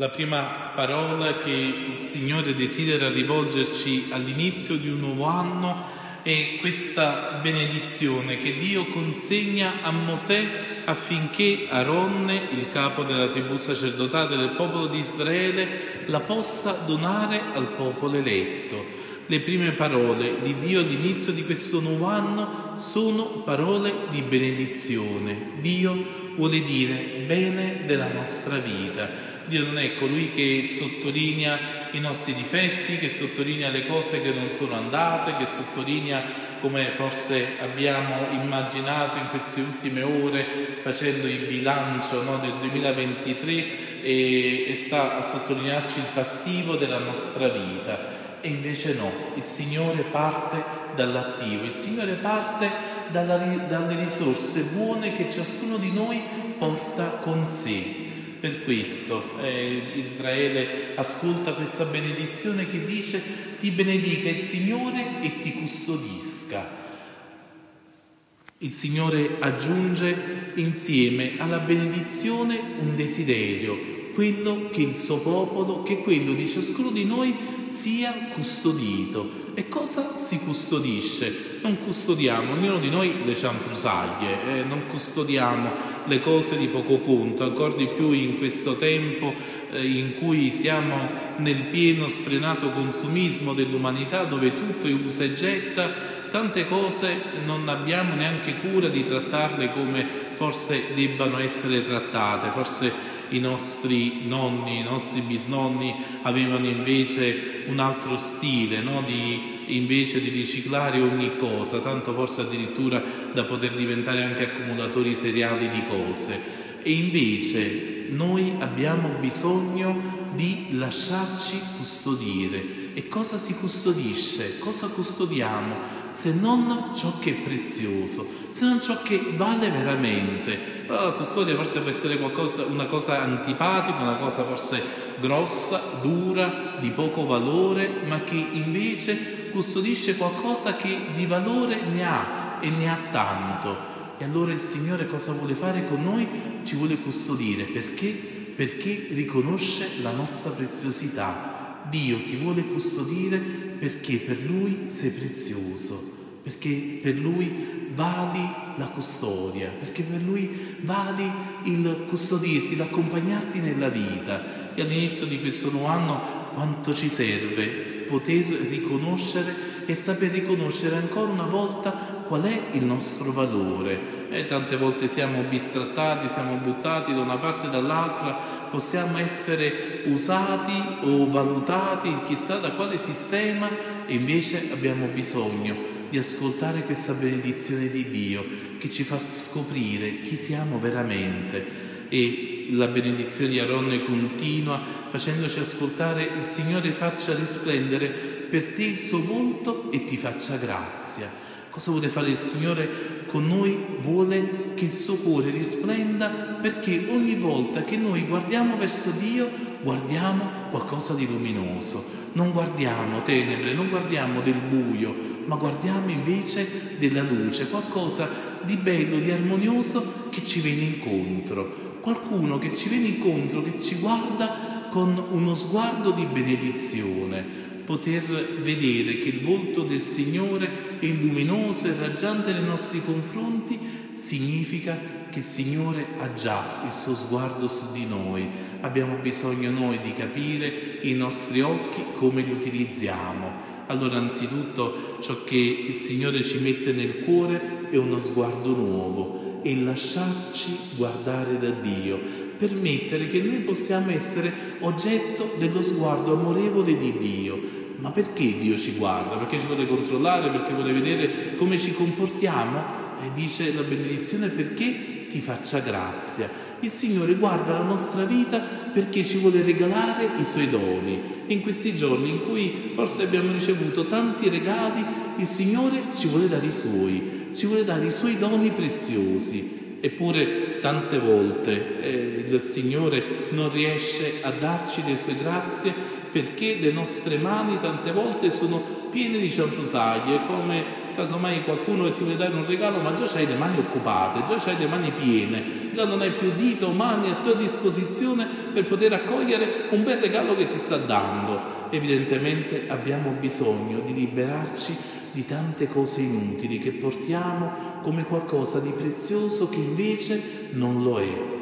La prima parola che il Signore desidera rivolgerci all'inizio di un nuovo anno è questa benedizione che Dio consegna a Mosè affinché Aronne, il capo della tribù sacerdotale del popolo di Israele, la possa donare al popolo eletto. Le prime parole di Dio all'inizio di questo nuovo anno sono parole di benedizione. Dio vuole dire bene della nostra vita Dio non è colui che sottolinea i nostri difetti, che sottolinea le cose che non sono andate, che sottolinea come forse abbiamo immaginato in queste ultime ore facendo il bilancio no, del 2023 e, e sta a sottolinearci il passivo della nostra vita. E invece no, il Signore parte dall'attivo, il Signore parte dalla, dalle risorse buone che ciascuno di noi porta con sé. Per questo eh, Israele ascolta questa benedizione che dice ti benedica il Signore e ti custodisca. Il Signore aggiunge insieme alla benedizione un desiderio, quello che il suo popolo, che quello di ciascuno di noi sia custodito. E cosa si custodisce? Non custodiamo, ognuno di noi le cianfrusaglie, eh, non custodiamo le cose di poco conto, ancora di più in questo tempo eh, in cui siamo nel pieno sfrenato consumismo dell'umanità dove tutto è usa e getta, tante cose non abbiamo neanche cura di trattarle come forse debbano essere trattate, forse i nostri nonni, i nostri bisnonni avevano invece un altro stile, no? di, invece di riciclare ogni cosa, tanto forse addirittura da poter diventare anche accumulatori seriali di cose. E invece noi abbiamo bisogno di lasciarci custodire. E cosa si custodisce? Cosa custodiamo? Se non ciò che è prezioso, se non ciò che vale veramente. La custodia forse può essere qualcosa, una cosa antipatica, una cosa forse grossa, dura, di poco valore, ma che invece custodisce qualcosa che di valore ne ha e ne ha tanto. E allora il Signore cosa vuole fare con noi? Ci vuole custodire perché? perché riconosce la nostra preziosità. Dio ti vuole custodire perché per Lui sei prezioso, perché per Lui vali la custodia, perché per Lui vali il custodirti, l'accompagnarti nella vita. E all'inizio di questo nuovo anno quanto ci serve poter riconoscere e saper riconoscere ancora una volta qual è il nostro valore. E tante volte siamo bistrattati, siamo buttati da una parte e dall'altra, possiamo essere usati o valutati chissà da quale sistema e invece abbiamo bisogno di ascoltare questa benedizione di Dio che ci fa scoprire chi siamo veramente e la benedizione di Aronne continua facendoci ascoltare il Signore faccia risplendere per te il suo volto e ti faccia grazia. Cosa vuole fare il Signore con noi? Vuole che il suo cuore risplenda perché ogni volta che noi guardiamo verso Dio guardiamo qualcosa di luminoso. Non guardiamo tenebre, non guardiamo del buio, ma guardiamo invece della luce, qualcosa di bello, di armonioso che ci viene incontro. Qualcuno che ci viene incontro, che ci guarda con uno sguardo di benedizione poter vedere che il volto del Signore è luminoso e raggiante nei nostri confronti, significa che il Signore ha già il suo sguardo su di noi. Abbiamo bisogno noi di capire i nostri occhi come li utilizziamo. Allora anzitutto ciò che il Signore ci mette nel cuore è uno sguardo nuovo e lasciarci guardare da Dio, permettere che noi possiamo essere oggetto dello sguardo amorevole di Dio, ma perché Dio ci guarda? Perché ci vuole controllare? Perché vuole vedere come ci comportiamo? E dice la benedizione perché ti faccia grazia. Il Signore guarda la nostra vita perché ci vuole regalare i suoi doni. In questi giorni in cui forse abbiamo ricevuto tanti regali, il Signore ci vuole dare i suoi, ci vuole dare i suoi doni preziosi. Eppure tante volte eh, il Signore non riesce a darci le sue grazie perché le nostre mani tante volte sono piene di cianfrusaglie, come casomai qualcuno che ti vuole dare un regalo, ma già hai le mani occupate, già hai le mani piene, già non hai più dita o mani a tua disposizione per poter accogliere un bel regalo che ti sta dando. Evidentemente abbiamo bisogno di liberarci di tante cose inutili che portiamo come qualcosa di prezioso che invece non lo è.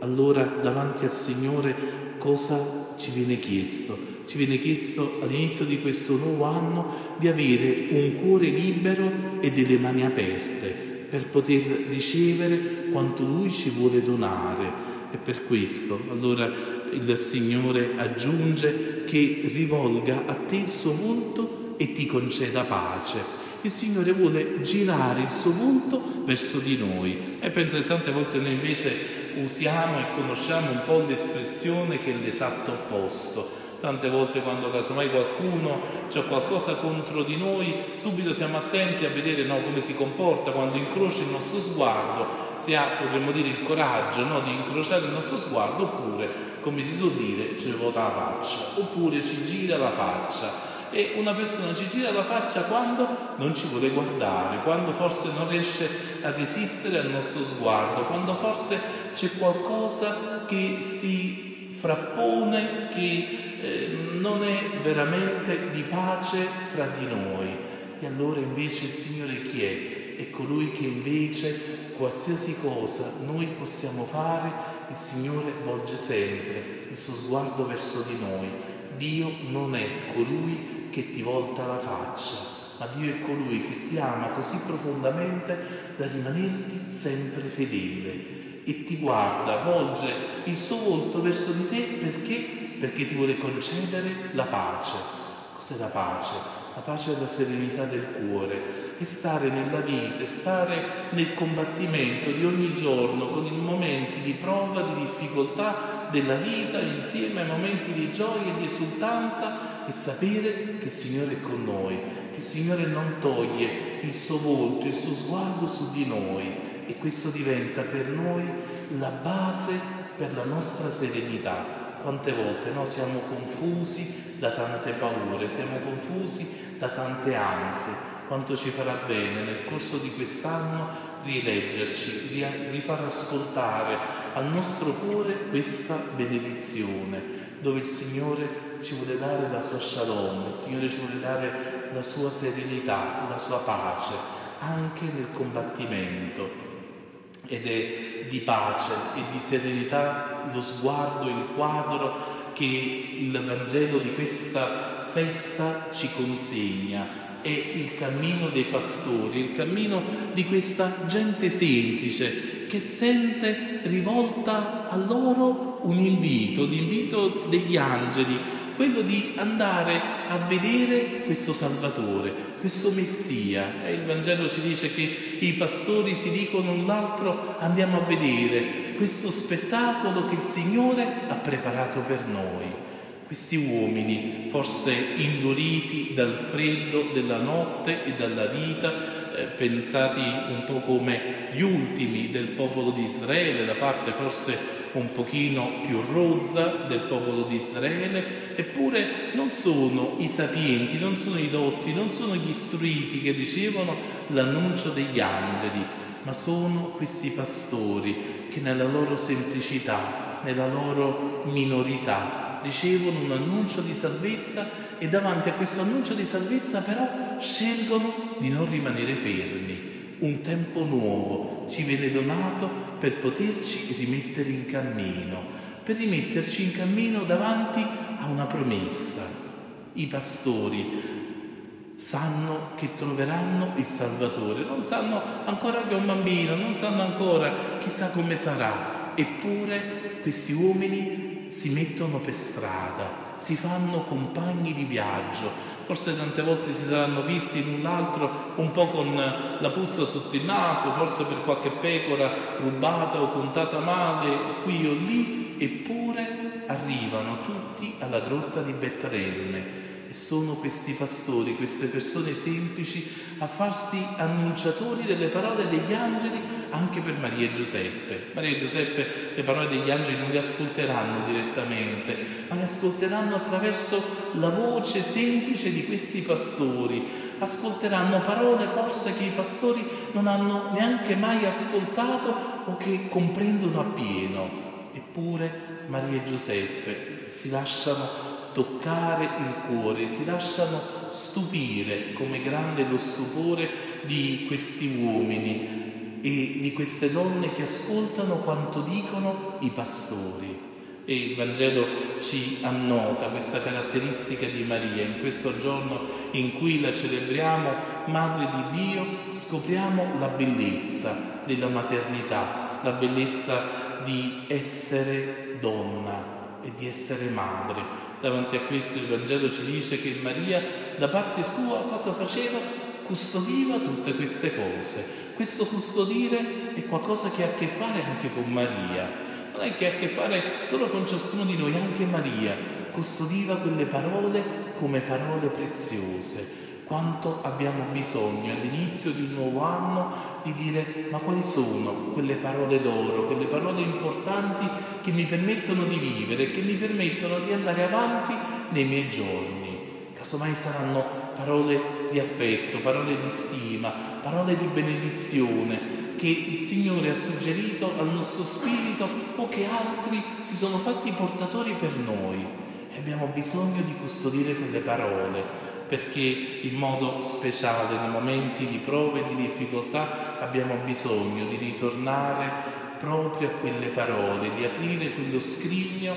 Allora davanti al Signore cosa ci viene chiesto? Ci viene chiesto all'inizio di questo nuovo anno di avere un cuore libero e delle mani aperte per poter ricevere quanto Lui ci vuole donare. E per questo allora il Signore aggiunge che rivolga a te il suo volto e ti conceda pace. Il Signore vuole girare il suo volto verso di noi e penso che tante volte noi invece usiamo e conosciamo un po' l'espressione che è l'esatto opposto. Tante volte quando casomai qualcuno c'è qualcosa contro di noi, subito siamo attenti a vedere no, come si comporta quando incrocia il nostro sguardo, se ha, potremmo dire, il coraggio no, di incrociare il nostro sguardo, oppure, come si suol dire, ci vota la faccia, oppure ci gira la faccia e una persona ci gira la faccia quando non ci vuole guardare, quando forse non riesce a resistere al nostro sguardo, quando forse c'è qualcosa che si frappone, che eh, non è veramente di pace tra di noi. E allora invece il Signore chi è? È colui che invece qualsiasi cosa noi possiamo fare, il Signore volge sempre il suo sguardo verso di noi. Dio non è colui che ti volta la faccia, ma Dio è colui che ti ama così profondamente da rimanerti sempre fedele e ti guarda, volge il suo volto verso di te perché? Perché ti vuole concedere la pace. Cos'è la pace? La pace è la serenità del cuore, è stare nella vita, stare nel combattimento di ogni giorno con i momenti di prova, di difficoltà della vita insieme ai momenti di gioia e di esultanza e sapere che il Signore è con noi, che il Signore non toglie il suo volto, il suo sguardo su di noi e questo diventa per noi la base per la nostra serenità. Quante volte noi siamo confusi da tante paure, siamo confusi da tante ansie, quanto ci farà bene nel corso di quest'anno rileggerci, rifar ascoltare al nostro cuore questa benedizione, dove il Signore ci vuole dare la sua shalom, il Signore ci vuole dare la sua serenità, la sua pace, anche nel combattimento. Ed è di pace e di serenità lo sguardo, il quadro che il Vangelo di questa festa ci consegna. È il cammino dei pastori, il cammino di questa gente semplice che sente rivolta a loro un invito, l'invito degli angeli quello di andare a vedere questo Salvatore, questo Messia. E il Vangelo ci dice che i pastori si dicono l'altro andiamo a vedere questo spettacolo che il Signore ha preparato per noi. Questi uomini, forse induriti dal freddo della notte e dalla vita, eh, pensati un po' come gli ultimi del popolo di Israele, la parte forse un pochino più rozza del popolo di Israele, eppure non sono i sapienti, non sono i dotti, non sono gli istruiti che ricevono l'annuncio degli angeli, ma sono questi pastori che nella loro semplicità, nella loro minorità, ricevono un annuncio di salvezza e davanti a questo annuncio di salvezza però scelgono di non rimanere fermi. Un tempo nuovo ci viene donato per poterci rimettere in cammino, per rimetterci in cammino davanti a una promessa. I pastori sanno che troveranno il Salvatore, non sanno ancora che è un bambino, non sanno ancora chissà come sarà, eppure questi uomini si mettono per strada, si fanno compagni di viaggio, forse tante volte si saranno visti l'un l'altro un po' con la puzza sotto il naso, forse per qualche pecora rubata o contata male qui o lì, eppure arrivano tutti alla grotta di Bettarenne E sono questi pastori, queste persone semplici a farsi annunciatori delle parole degli angeli anche per Maria e Giuseppe. Maria e Giuseppe le parole degli angeli non le ascolteranno direttamente, ma le ascolteranno attraverso la voce semplice di questi pastori. Ascolteranno parole forse che i pastori non hanno neanche mai ascoltato o che comprendono appieno. Eppure Maria e Giuseppe si lasciano toccare il cuore, si lasciano stupire come grande lo stupore di questi uomini e di queste donne che ascoltano quanto dicono i pastori. E il Vangelo ci annota questa caratteristica di Maria. In questo giorno in cui la celebriamo, Madre di Dio, scopriamo la bellezza della maternità, la bellezza di essere donna e di essere madre, Davanti a questo il Vangelo ci dice che Maria da parte sua cosa faceva? Custodiva tutte queste cose. Questo custodire è qualcosa che ha a che fare anche con Maria. Non è che ha a che fare solo con ciascuno di noi, anche Maria custodiva quelle parole come parole preziose. Quanto abbiamo bisogno all'inizio di un nuovo anno di dire ma quali sono quelle parole d'oro, quelle parole importanti che mi permettono di vivere, che mi permettono di andare avanti nei miei giorni. Casomai saranno parole di affetto, parole di stima, parole di benedizione che il Signore ha suggerito al nostro spirito o che altri si sono fatti portatori per noi. E abbiamo bisogno di custodire quelle parole perché in modo speciale nei momenti di prove e di difficoltà abbiamo bisogno di ritornare proprio a quelle parole, di aprire quello scrigno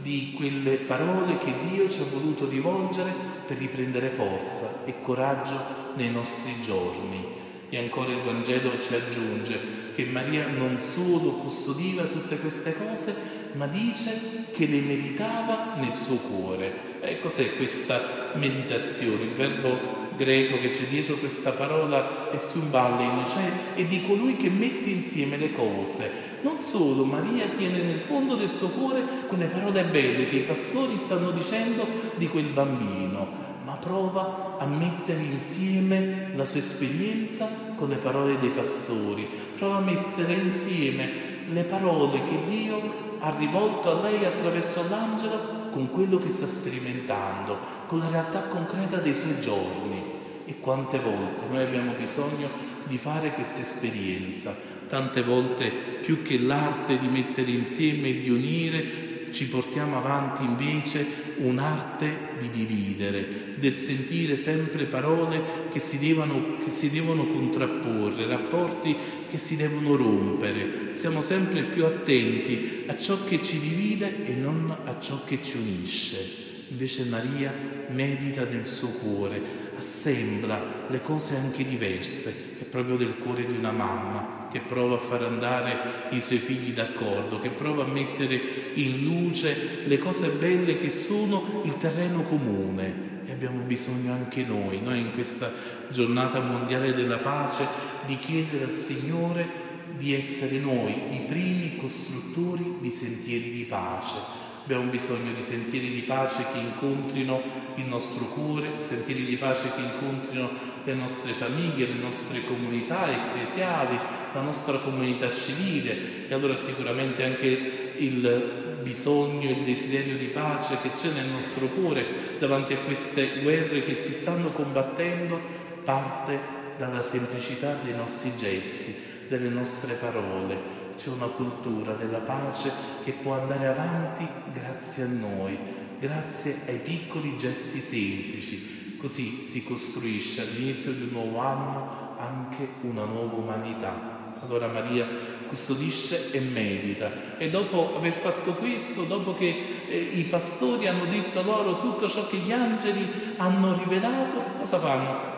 di quelle parole che Dio ci ha voluto rivolgere per riprendere forza e coraggio nei nostri giorni. E ancora il Vangelo ci aggiunge che Maria non solo custodiva tutte queste cose, ma dice che le meditava nel suo cuore. E cos'è questa meditazione? Il verbo greco che c'è dietro questa parola è sumballein, cioè è di colui che mette insieme le cose. Non solo, Maria tiene nel fondo del suo cuore quelle parole belle che i pastori stanno dicendo di quel bambino, ma prova a mettere insieme la sua esperienza con le parole dei pastori, prova a mettere insieme le parole che Dio ha rivolto a lei attraverso l'angelo con quello che sta sperimentando, con la realtà concreta dei suoi giorni. E quante volte noi abbiamo bisogno di fare questa esperienza, tante volte più che l'arte di mettere insieme e di unire, ci portiamo avanti invece un'arte di dividere, del sentire sempre parole che si, devono, che si devono contrapporre, rapporti che si devono rompere. Siamo sempre più attenti a ciò che ci divide e non a ciò che ci unisce. Invece Maria medita nel suo cuore, assembla le cose anche diverse, è proprio del cuore di una mamma che prova a far andare i suoi figli d'accordo, che prova a mettere in luce le cose belle che sono il terreno comune. E abbiamo bisogno anche noi, noi in questa giornata mondiale della pace, di chiedere al Signore di essere noi i primi costruttori di sentieri di pace Abbiamo bisogno di sentieri di pace che incontrino il nostro cuore, sentieri di pace che incontrino le nostre famiglie, le nostre comunità ecclesiali, la nostra comunità civile. E allora sicuramente anche il bisogno, il desiderio di pace che c'è nel nostro cuore davanti a queste guerre che si stanno combattendo parte dalla semplicità dei nostri gesti, delle nostre parole, c'è una cultura della pace che può andare avanti grazie a noi, grazie ai piccoli gesti semplici. Così si costruisce all'inizio di un nuovo anno anche una nuova umanità. Allora Maria custodisce e medita e dopo aver fatto questo, dopo che eh, i pastori hanno detto loro tutto ciò che gli angeli hanno rivelato, cosa fanno?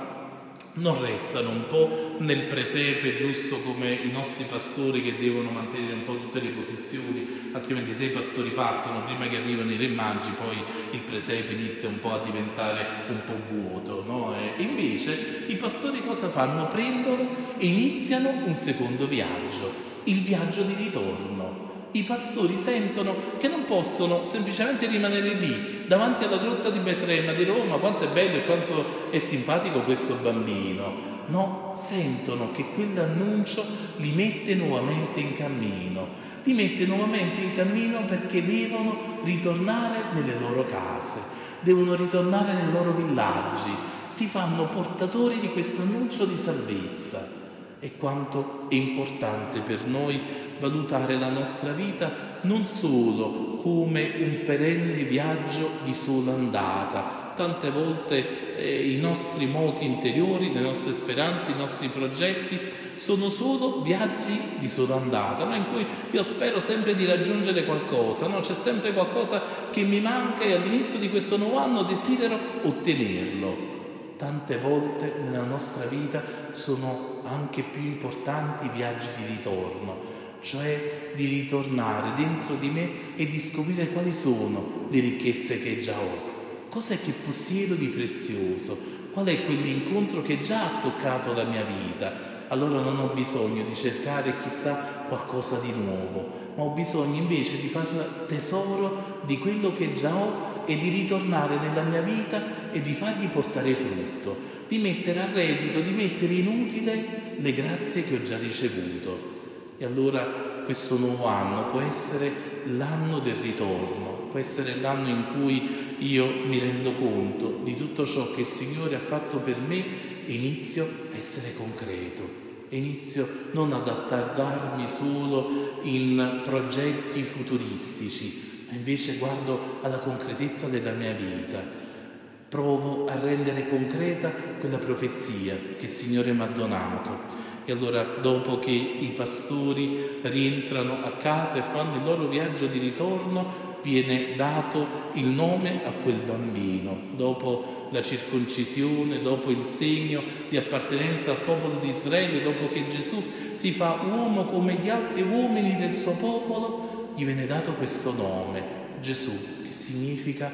Non restano un po' nel presepe, giusto come i nostri pastori che devono mantenere un po' tutte le posizioni, altrimenti se i pastori partono prima che arrivano i re magi, poi il presepe inizia un po' a diventare un po' vuoto. No? E invece i pastori cosa fanno? Prendono e iniziano un secondo viaggio, il viaggio di ritorno. I pastori sentono che non possono semplicemente rimanere lì, davanti alla grotta di Betlemme, di Roma, quanto è bello e quanto è simpatico questo bambino. No, sentono che quell'annuncio li mette nuovamente in cammino, li mette nuovamente in cammino perché devono ritornare nelle loro case, devono ritornare nei loro villaggi, si fanno portatori di questo annuncio di salvezza. E quanto è importante per noi valutare la nostra vita non solo come un perenne viaggio di sola andata. Tante volte eh, i nostri moti interiori, le nostre speranze, i nostri progetti sono solo viaggi di sola andata, no? in cui io spero sempre di raggiungere qualcosa, no? c'è sempre qualcosa che mi manca e all'inizio di questo nuovo anno desidero ottenerlo tante volte nella nostra vita sono anche più importanti i viaggi di ritorno, cioè di ritornare dentro di me e di scoprire quali sono le ricchezze che già ho. Cos'è che possiedo di prezioso? Qual è quell'incontro che già ha toccato la mia vita? Allora non ho bisogno di cercare chissà qualcosa di nuovo, ma ho bisogno invece di far tesoro di quello che già ho e di ritornare nella mia vita e di fargli portare frutto, di mettere a reddito, di mettere in utile le grazie che ho già ricevuto. E allora questo nuovo anno può essere l'anno del ritorno, può essere l'anno in cui io mi rendo conto di tutto ciò che il Signore ha fatto per me e inizio a essere concreto. Inizio non ad attardarmi solo in progetti futuristici, invece guardo alla concretezza della mia vita, provo a rendere concreta quella profezia che il Signore mi ha donato. E allora dopo che i pastori rientrano a casa e fanno il loro viaggio di ritorno, viene dato il nome a quel bambino, dopo la circoncisione, dopo il segno di appartenenza al popolo di Israele, dopo che Gesù si fa uomo come gli altri uomini del suo popolo, gli viene dato questo nome, Gesù, che significa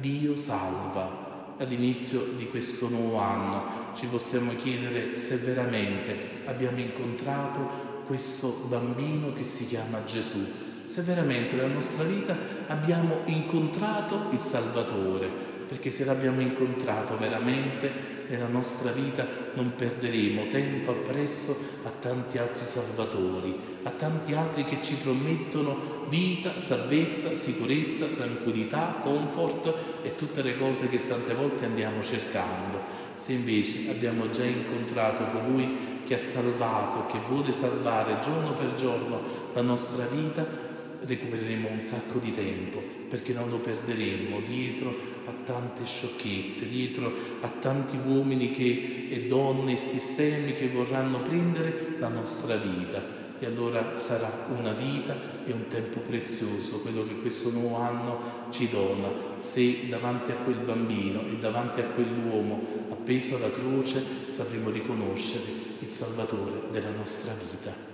Dio salva. All'inizio di questo nuovo anno. Ci possiamo chiedere se veramente abbiamo incontrato questo bambino che si chiama Gesù, se veramente nella nostra vita abbiamo incontrato il Salvatore, perché se l'abbiamo incontrato veramente nella nostra vita non perderemo tempo appresso a tanti altri salvatori, a tanti altri che ci promettono vita, salvezza, sicurezza, tranquillità, comfort e tutte le cose che tante volte andiamo cercando. Se invece abbiamo già incontrato colui che ha salvato, che vuole salvare giorno per giorno la nostra vita, recupereremo un sacco di tempo perché non lo perderemo dietro a tante sciocchezze, dietro a tanti uomini che, e donne e sistemi che vorranno prendere la nostra vita. E allora sarà una vita e un tempo prezioso quello che questo nuovo anno ci dona, se davanti a quel bambino e davanti a quell'uomo appeso alla croce sapremo riconoscere il Salvatore della nostra vita.